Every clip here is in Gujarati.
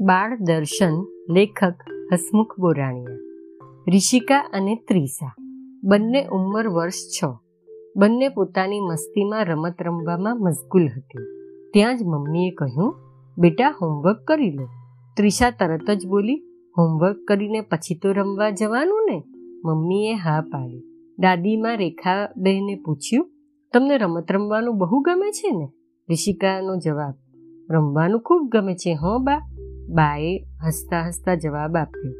બાળ દર્શન લેખક હસમુખ બોરાણીયા ઋષિકા અને ત્રિસા, બંને ઉંમર વર્ષ છ. બંને પોતાની મસ્તીમાં રમત રમવામાં મશગુલ હતી. ત્યાં જ મમ્મીએ કહ્યું, બેટા હોમવર્ક કરી લો. ત્રિષા તરત જ બોલી હોમવર્ક કરીને પછી તો રમવા જવાનું ને? મમ્મીએ હા પાડી. દાદીમાં રેખા બહેને પૂછ્યું, તમને રમત રમવાનું બહુ ગમે છે ને? ઋષિકાનો જવાબ, રમવાનું ખૂબ ગમે છે, હો બા. બાએ હસતા હસતા જવાબ આપ્યો,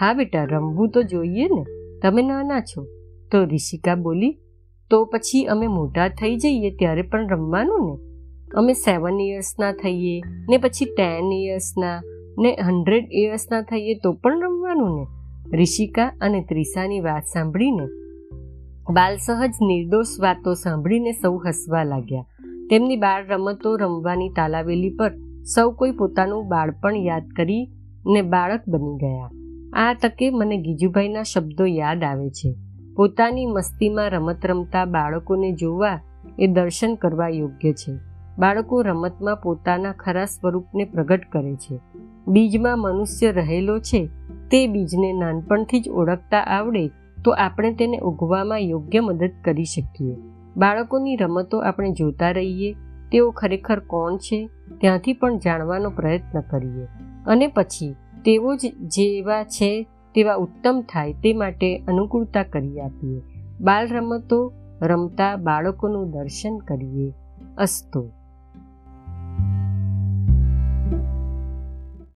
હા બેટા, રમવું તો જોઈએ ને, તમે નાના છો. તો ઋષિકા બોલી, તો પછી અમે મોટા થઈ જઈએ ત્યારે પણ રમવાનું ને? અમે સેવન ઇયર્સના થઈએ, ને પછી ટેન ઇયર્સના ને હંડ્રેડ ઇયર્સના થઈએ તો પણ રમવાનું ને? ઋષિકા અને ત્રિષાની વાત સાંભળીને બાલ સહજ નિર્દોષ વાતો સાંભળીને સૌ હસવા લાગ્યા. તેમની બાળ રમતો રમવાની તાલાવેલી પર સૌ કોઈ પોતાનું બાળપણ યાદ કરી ને બાળક બની ગયા. આ તકે મને ગીજુભાઈના શબ્દો યાદ આવે છે. પોતાની મસ્તીમાં રમત રમતા બાળકોને જોવા એ દર્શન કરવા યોગ્ય છે. બાળકો રમતમાં પોતાના ખરા સ્વરૂપને પ્રગટ કરે છે. બીજમાં મનુષ્ય રહેલો છે તે બીજને નાનપણથી જ ઓળખતા આવડે તો આપણે તેને ઉગવામાં યોગ્ય મદદ કરી શકીએ. બાળકોની રમતો આપણે જોતા રહીએ તેઓ ખરેખર કોણ છે ત્યાંથી પણ જાણવાનો પ્રયત્ન કરીએ. અને પછી તેઓ જ જેવા છે તેવા ઉત્તમ થાય તે માટે અનુકૂળતા કરી આપીએ. બાળ રમતો રમતા બાળકોનું દર્શન કરીએ. અસ્તો.